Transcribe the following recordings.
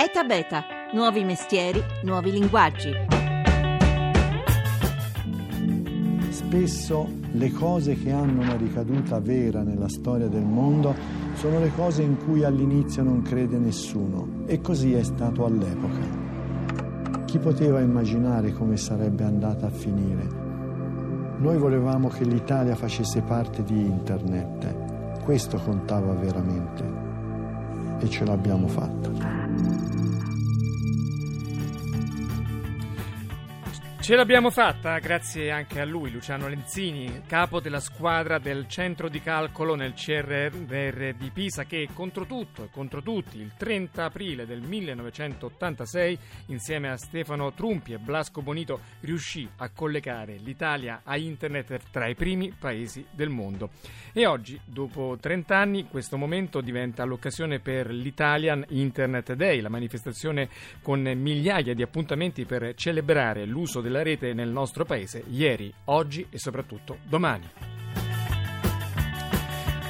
ETA Beta, nuovi mestieri, nuovi linguaggi. Spesso le cose che hanno una ricaduta vera nella storia del mondo sono le cose in cui all'inizio non crede nessuno e così è stato all'epoca. Chi poteva immaginare come sarebbe andata a finire? Noi volevamo che l'Italia facesse parte di Internet, questo contava veramente e ce l'abbiamo fatta. Ce l'abbiamo fatta grazie anche a lui, Luciano Lenzini, capo della squadra del centro di calcolo nel CRR di Pisa che contro tutto e contro tutti il 30 aprile del 1986 insieme a Stefano Trumpi e Blasco Bonito riuscì a collegare l'Italia a internet tra i primi paesi del mondo. E oggi, dopo 30 anni, questo momento diventa l'occasione per l'Italian Internet Day, la manifestazione con migliaia di appuntamenti per celebrare l'uso della della rete nel nostro paese ieri, oggi e soprattutto domani.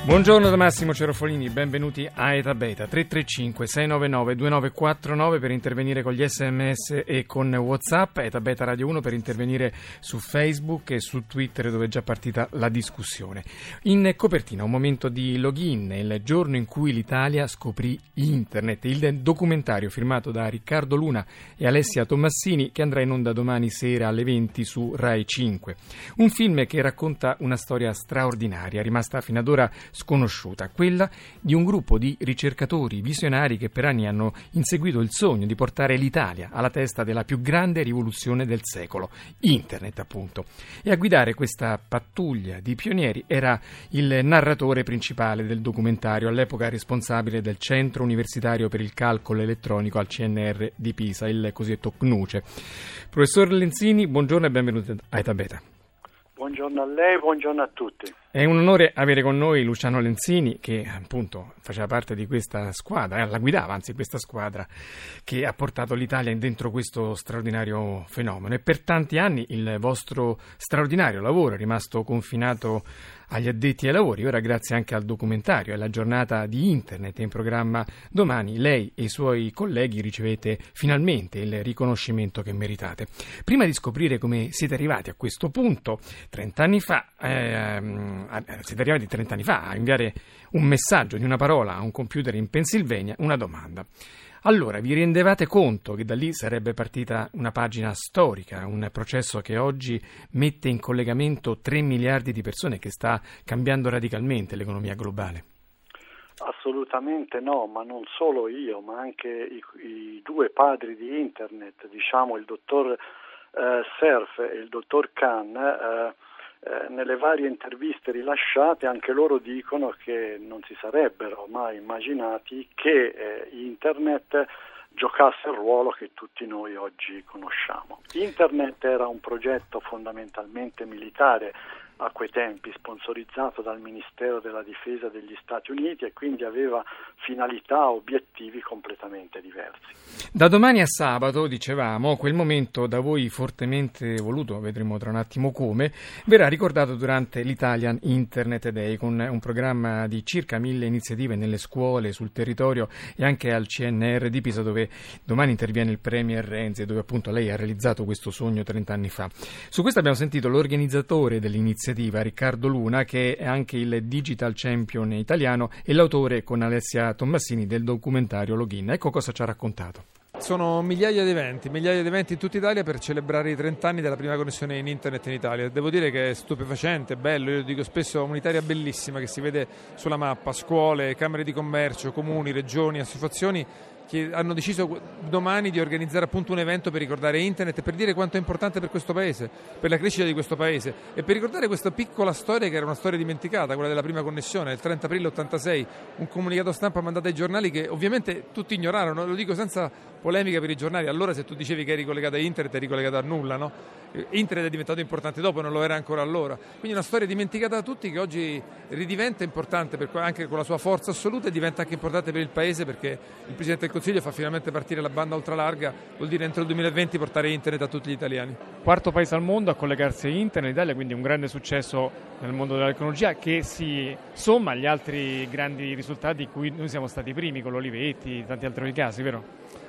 Buongiorno da Massimo Cerofolini, benvenuti a Eta Beta 335 699 2949 per intervenire con gli sms e con Whatsapp, Eta Beta Radio 1 per intervenire su Facebook e su Twitter dove è già partita la discussione. In copertina un momento di login, il giorno in cui l'Italia scoprì internet, il documentario firmato da Riccardo Luna e Alessia Tommassini che andrà in onda domani sera alle 20 su Rai 5. Un film che racconta una storia straordinaria, rimasta fino ad ora sconosciuta, quella di un gruppo di ricercatori visionari che per anni hanno inseguito il sogno di portare l'Italia alla testa della più grande rivoluzione del secolo, Internet appunto. E a guidare questa pattuglia di pionieri era il narratore principale del documentario, all'epoca responsabile del Centro Universitario per il Calcolo Elettronico al CNR di Pisa, il cosiddetto CNUCE. Professor Lenzini, buongiorno e benvenuto a Etabeta. Buongiorno a lei, buongiorno a tutti. È un onore avere con noi Luciano Lenzini che appunto faceva parte di questa squadra, eh, la guidava anzi questa squadra che ha portato l'Italia dentro questo straordinario fenomeno e per tanti anni il vostro straordinario lavoro è rimasto confinato agli addetti ai lavori. Ora, grazie anche al documentario e alla giornata di Internet in programma domani, lei e i suoi colleghi ricevete finalmente il riconoscimento che meritate. Prima di scoprire come siete arrivati a questo punto, 30 anni fa, ehm, siete arrivati 30 anni fa a inviare un messaggio di una parola a un computer in Pennsylvania, una domanda. Allora, vi rendevate conto che da lì sarebbe partita una pagina storica, un processo che oggi mette in collegamento 3 miliardi di persone che sta cambiando radicalmente l'economia globale? Assolutamente no, ma non solo io, ma anche i, i due padri di Internet, diciamo il dottor eh, Cerf e il dottor Khan, eh, eh, nelle varie interviste rilasciate anche loro dicono che non si sarebbero mai immaginati che eh, Internet giocasse il ruolo che tutti noi oggi conosciamo. Internet era un progetto fondamentalmente militare a quei tempi sponsorizzato dal Ministero della Difesa degli Stati Uniti e quindi aveva finalità, obiettivi completamente diversi. Da domani a sabato, dicevamo, quel momento da voi fortemente voluto, vedremo tra un attimo come, verrà ricordato durante l'Italian Internet Day con un programma di circa mille iniziative nelle scuole, sul territorio e anche al CNR di Pisa dove domani interviene il Premier Renzi dove appunto lei ha realizzato questo sogno 30 anni fa. Su questo abbiamo sentito l'organizzatore dell'iniziativa iniziativa, Riccardo Luna, che è anche il digital champion italiano e l'autore con Alessia Tommasini del documentario Login. Ecco cosa ci ha raccontato. Sono migliaia di eventi, migliaia di eventi in tutta Italia per celebrare i 30 anni della prima connessione in internet in Italia. Devo dire che è stupefacente, bello, io dico spesso, un'Italia bellissima che si vede sulla mappa, scuole, camere di commercio, comuni, regioni, associazioni che hanno deciso domani di organizzare appunto un evento per ricordare internet e per dire quanto è importante per questo paese, per la crescita di questo paese e per ricordare questa piccola storia che era una storia dimenticata, quella della prima connessione, il 30 aprile 86, un comunicato stampa mandato ai giornali che ovviamente tutti ignorarono, lo dico senza polemica per i giornali, allora se tu dicevi che eri collegato a internet eri collegato a nulla, no? Internet è diventato importante dopo, non lo era ancora allora. Quindi una storia dimenticata da tutti che oggi ridiventa importante per, anche con la sua forza assoluta e diventa anche importante per il Paese perché il Presidente del Consiglio fa finalmente partire la banda ultralarga, vuol dire entro il 2020 portare Internet a tutti gli italiani. Quarto paese al mondo a collegarsi a Internet, l'Italia quindi un grande successo nel mondo della tecnologia che si somma agli altri grandi risultati di cui noi siamo stati primi con l'Olivetti e tanti altri casi, vero?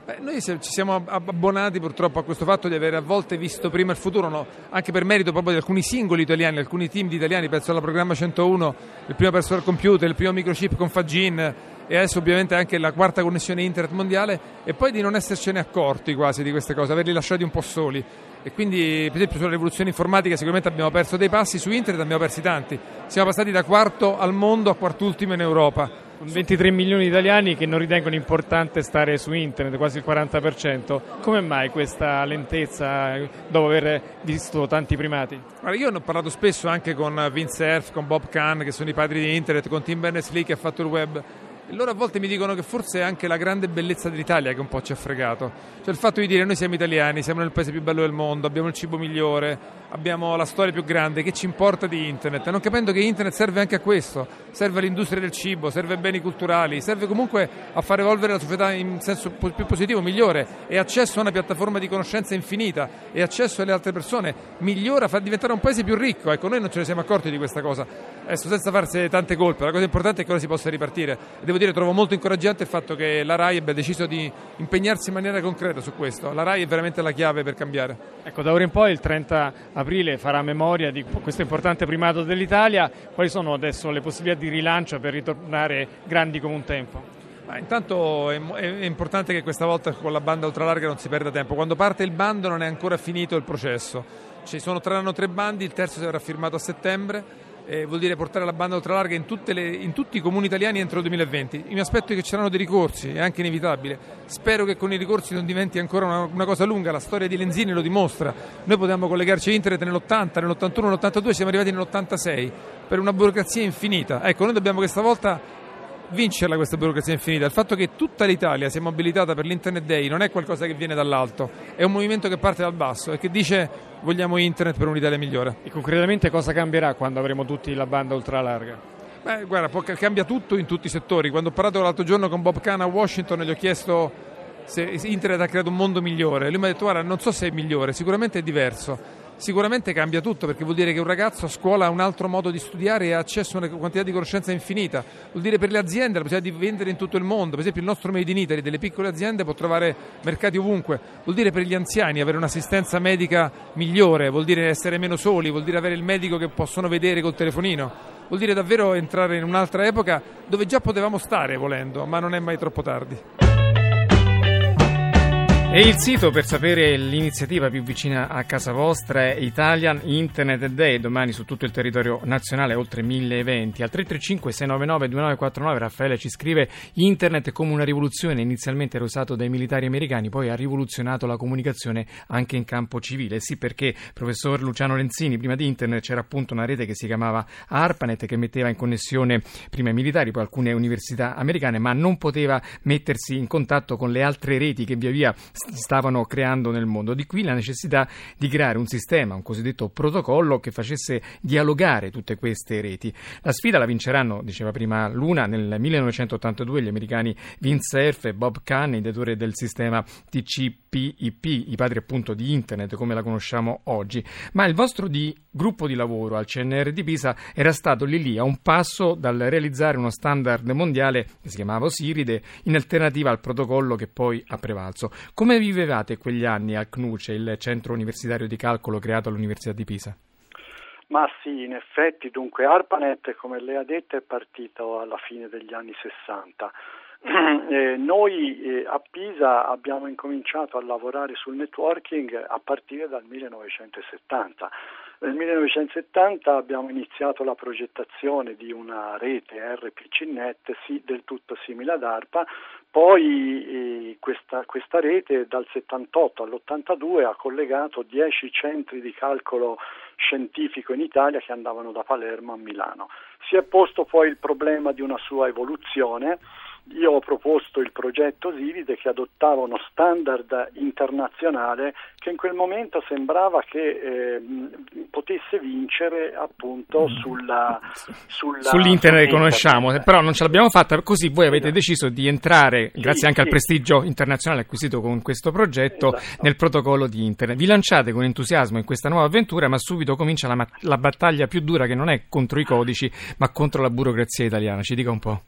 Beh, noi ci siamo abbonati purtroppo a questo fatto di aver a volte visto prima il futuro, no? anche per merito proprio di alcuni singoli italiani, alcuni team di italiani, penso alla programma 101, il primo personal computer, il primo microchip con Fagin e adesso ovviamente anche la quarta connessione internet mondiale e poi di non essercene accorti quasi di queste cose, averli lasciati un po' soli e quindi per esempio sulla rivoluzione informatica sicuramente abbiamo perso dei passi, su internet abbiamo persi tanti, siamo passati da quarto al mondo a quart'ultimo in Europa con 23 milioni di italiani che non ritengono importante stare su internet, quasi il 40%. Come mai questa lentezza dopo aver visto tanti primati? Allora, io ne ho parlato spesso anche con Vince Cerf, con Bob Kahn, che sono i padri di internet, con Tim Berners-Lee che ha fatto il web e loro a volte mi dicono che forse è anche la grande bellezza dell'Italia che un po' ci ha fregato. Cioè il fatto di dire noi siamo italiani, siamo nel paese più bello del mondo, abbiamo il cibo migliore, abbiamo la storia più grande, che ci importa di internet? Non capendo che internet serve anche a questo, serve all'industria del cibo, serve ai beni culturali, serve comunque a far evolvere la società in senso più positivo, migliore, e accesso a una piattaforma di conoscenza infinita e accesso alle altre persone, migliora, fa diventare un paese più ricco. Ecco, noi non ce ne siamo accorti di questa cosa. Adesso senza farsi tante colpe, la cosa importante è che ora si possa ripartire. Devo dire, trovo molto incoraggiante il fatto che la RAI abbia deciso di impegnarsi in maniera concreta su questo. La RAI è veramente la chiave per cambiare. Ecco, da ora in poi, il 30 aprile, farà memoria di questo importante primato dell'Italia. Quali sono adesso le possibilità di rilancio per ritornare grandi come un tempo? Ma intanto è, importante che questa volta con la banda ultralarga non si perda tempo. Quando parte il bando non è ancora finito il processo. Ci sono, saranno tre bandi, il terzo sarà firmato a settembre eh, vuol dire portare la banda ultralarga in, le, in, tutti i comuni italiani entro il 2020. Io mi aspetto che ci saranno dei ricorsi, è anche inevitabile. Spero che con i ricorsi non diventi ancora una, una cosa lunga, la storia di Lenzini lo dimostra. Noi potevamo collegarci a internet nell'80, nell'81, nell'82, siamo arrivati nell'86 per una burocrazia infinita. Ecco, noi dobbiamo questa volta vincerla questa burocrazia infinita. Il fatto che tutta l'Italia sia mobilitata per l'Internet Day non è qualcosa che viene dall'alto, è un movimento che parte dal basso e che dice vogliamo Internet per un'Italia migliore. E concretamente cosa cambierà quando avremo tutti la banda ultralarga? Beh, guarda, cambia tutto in tutti i settori. Quando ho parlato l'altro giorno con Bob Kahn a Washington gli ho chiesto se Internet ha creato un mondo migliore. Lui mi ha detto guarda, non so se è migliore, sicuramente è diverso sicuramente cambia tutto perché vuol dire che un ragazzo a scuola ha un altro modo di studiare e ha accesso a una quantità di conoscenza infinita. Vuol dire per le aziende la possibilità di vendere in tutto il mondo. Per esempio il nostro Made in Italy delle piccole aziende può trovare mercati ovunque. Vuol dire per gli anziani avere un'assistenza medica migliore, vuol dire essere meno soli, vuol dire avere il medico che possono vedere col telefonino. Vuol dire davvero entrare in un'altra epoca dove già potevamo stare volendo, ma non è mai troppo tardi. E il sito per sapere l'iniziativa più vicina a casa vostra è Italian Internet Day, domani su tutto il territorio nazionale, oltre mille eventi. Al 335-699-2949 Raffaele ci scrive Internet come una rivoluzione, inizialmente era usato dai militari americani, poi ha rivoluzionato la comunicazione anche in campo civile. Sì, perché professor Luciano Lenzini, prima di Internet c'era appunto una rete che si chiamava ARPANET che metteva in connessione prima i militari, poi alcune università americane, ma non poteva mettersi in contatto con le altre reti che via via stavano creando nel mondo. Di qui la necessità di creare un sistema, un cosiddetto protocollo che facesse dialogare tutte queste reti. La sfida la vinceranno, diceva prima Luna, nel 1982 gli americani Vince Cerf e Bob Kahn, ideatori del sistema TCP/IP, i padri appunto di Internet come la conosciamo oggi. Ma il vostro di gruppo di lavoro al CNR di Pisa era stato lì lì a un passo dal realizzare uno standard mondiale che si chiamava Osiride in alternativa al protocollo che poi ha prevalso. Come vivevate quegli anni al CNUCE, il centro universitario di calcolo creato all'Università di Pisa? Ma sì, in effetti, dunque ARPANET, come lei ha detto, è partito alla fine degli anni 60. Eh, noi eh, a Pisa abbiamo incominciato a lavorare sul networking a partire dal 1970. Nel 1970 abbiamo iniziato la progettazione di una rete RPCNet sì, del tutto simile ad ARPA, poi eh, questa, questa, rete dal 78 all'82 ha collegato 10 centri di calcolo scientifico in Italia che andavano da Palermo a Milano. Si è posto poi il problema di una sua evoluzione io ho proposto il progetto Sivide che adottava uno standard internazionale che in quel momento sembrava che eh, potesse vincere appunto mm. sulla, sulla sull'internet che conosciamo, però non ce l'abbiamo fatta, così voi avete esatto. deciso di entrare, sì, grazie anche sì. al prestigio internazionale acquisito con questo progetto, esatto. nel protocollo di internet. Vi lanciate con entusiasmo in questa nuova avventura, ma subito comincia la, la battaglia più dura che non è contro i codici, ma contro la burocrazia italiana. Ci dica un po'.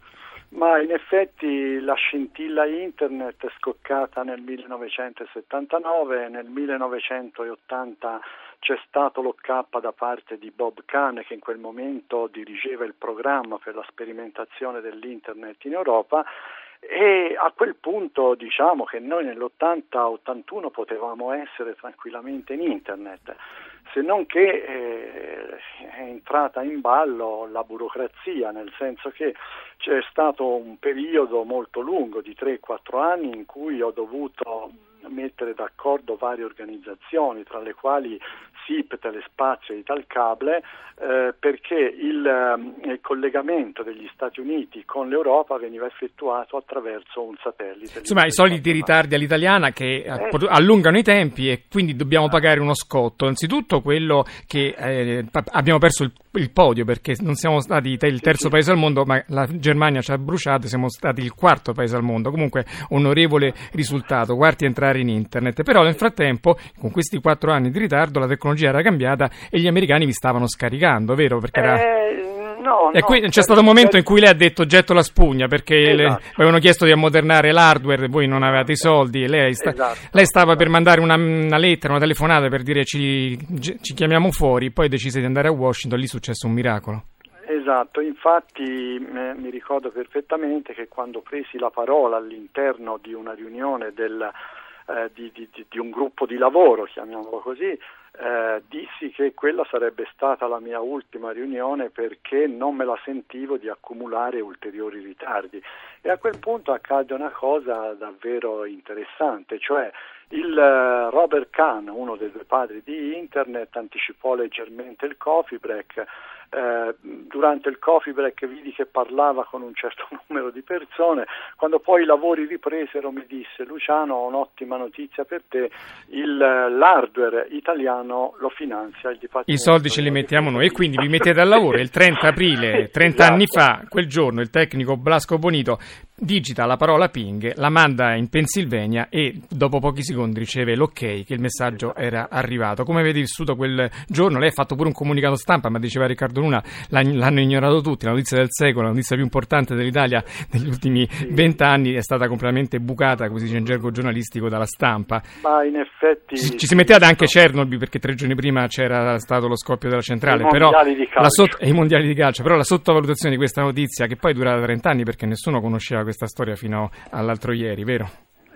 Ma in effetti la scintilla internet è scoccata nel 1979, nel 1980 c'è stato l'OK da parte di Bob Kahn che in quel momento dirigeva il programma per la sperimentazione dell'internet in Europa e a quel punto diciamo che noi nell'80-81 potevamo essere tranquillamente in internet se non che eh, è entrata in ballo la burocrazia, nel senso che c'è stato un periodo molto lungo di 3-4 anni in cui ho dovuto mettere d'accordo varie organizzazioni, tra le quali SIP, Telespazio e Italcable, eh, perché il, eh, il, collegamento degli Stati Uniti con l'Europa veniva effettuato attraverso un satellite. Insomma, i soliti ritardi all'italiana che eh. allungano i tempi e quindi dobbiamo pagare uno scotto. Anzitutto quello che eh, abbiamo perso il, il, podio perché non siamo stati il terzo paese al mondo, ma la Germania ci ha bruciato, siamo stati il quarto paese al mondo. Comunque, onorevole risultato, quarti entrare in internet. Però nel frattempo, con questi quattro anni di ritardo, la tecnologia era cambiata e gli americani vi stavano scaricando, vero? Perché era... Eh... No, e no, qui c'è stato un momento in cui lei ha detto getto la spugna perché esatto. le avevano chiesto di ammodernare l'hardware, voi non avevate i soldi, lei, sta, esatto. lei stava per mandare una, una, lettera, una telefonata per dire ci, ci chiamiamo fuori, poi decise di andare a Washington, lì è successo un miracolo. Esatto, infatti eh, mi ricordo perfettamente che quando presi la parola all'interno di una riunione del, eh, di, di, di, un gruppo di lavoro, chiamiamolo così, eh, dissi che quella sarebbe stata la mia ultima riunione perché non me la sentivo di accumulare ulteriori ritardi. E a quel punto accadde una cosa davvero interessante, cioè il uh, Robert Kahn, uno dei due padri di Internet, anticipò leggermente il coffee break eh, durante il coffee break vidi che parlava con un certo numero di persone, quando poi i lavori ripresero mi disse Luciano ho un'ottima notizia per te, il, l'hardware italiano lo finanzia il Dipartimento. I soldi ce li mettiamo noi e quindi vi mettete al lavoro il 30 aprile, 30 esatto. anni fa, quel giorno il tecnico Blasco Bonito digita la parola ping, la manda in Pennsylvania e dopo pochi secondi riceve l'ok che il messaggio era arrivato. Come avete vissuto quel giorno? Lei ha fatto pure un comunicato stampa, ma diceva Riccardo Luna, l'hanno ignorato tutti, la notizia del secolo, la notizia più importante dell'Italia negli ultimi vent'anni è stata completamente bucata, così dice in gergo giornalistico, dalla stampa. Ma in effetti... Ci, ci si metteva anche Chernobyl perché tre giorni prima c'era stato lo scoppio della centrale, però la sotto, i mondiali di calcio, però la sottovalutazione di questa notizia che poi durata 30 anni perché nessuno conosceva questa storia fino all'altro ieri, vero?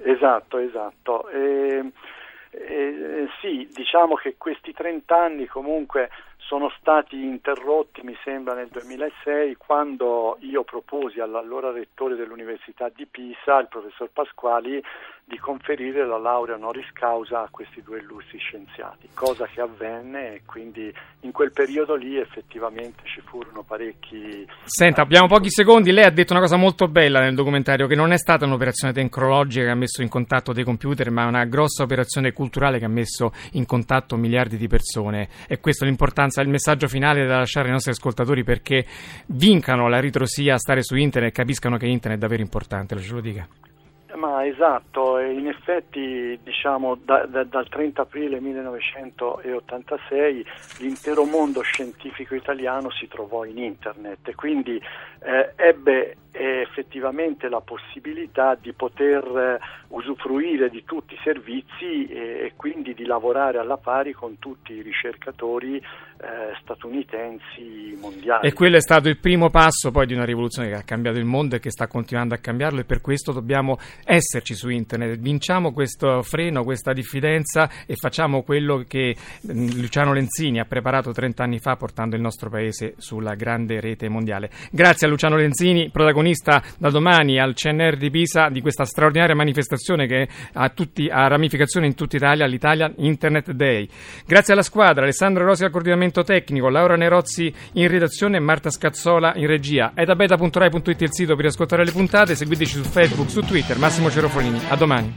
Esatto, esatto. E, e, sì, diciamo che questi 30 anni comunque sono stati interrotti, mi sembra, nel 2006 quando io proposi all'allora rettore dell'Università di Pisa, il professor Pasquali, di conferire la laurea honoris causa a questi due illustri scienziati, cosa che avvenne e quindi in quel periodo lì effettivamente ci furono parecchi... Senta, abbiamo pochi secondi, lei ha detto una cosa molto bella nel documentario, che non è stata un'operazione tecnologica che ha messo in contatto dei computer, ma una grossa operazione culturale che ha messo in contatto miliardi di persone. E questo è l'importanza, il messaggio finale da lasciare ai nostri ascoltatori perché vincano la ritrosia a stare su internet e capiscano che internet è davvero importante, lo ce lo dica. Ma esatto, in effetti diciamo da, da, dal 30 aprile 1986 l'intero mondo scientifico italiano si trovò in internet e quindi eh, ebbe eh, effettivamente la possibilità di poter eh, usufruire di tutti i servizi e, e, quindi di lavorare alla pari con tutti i ricercatori eh, statunitensi mondiali. E quello è stato il primo passo poi di una rivoluzione che ha cambiato il mondo e che sta continuando a cambiarlo e per questo dobbiamo esserci su internet, vinciamo questo freno, questa diffidenza e facciamo quello che mm, Luciano Lenzini ha preparato 30 anni fa portando il nostro paese sulla grande rete mondiale. Grazie a Luciano Lenzini, protagonista da domani al CNR di Pisa di questa straordinaria manifestazione che ha, tutti, ha ramificazioni in tutta Italia, l'Italia Internet Day. Grazie alla squadra, Alessandro Rosi al coordinamento tecnico, Laura Nerozzi in redazione e Marta Scazzola in regia. Edabeta.rai.it il sito per ascoltare le puntate, seguiteci su Facebook, su Twitter. Massimo Cerofolini. A domani.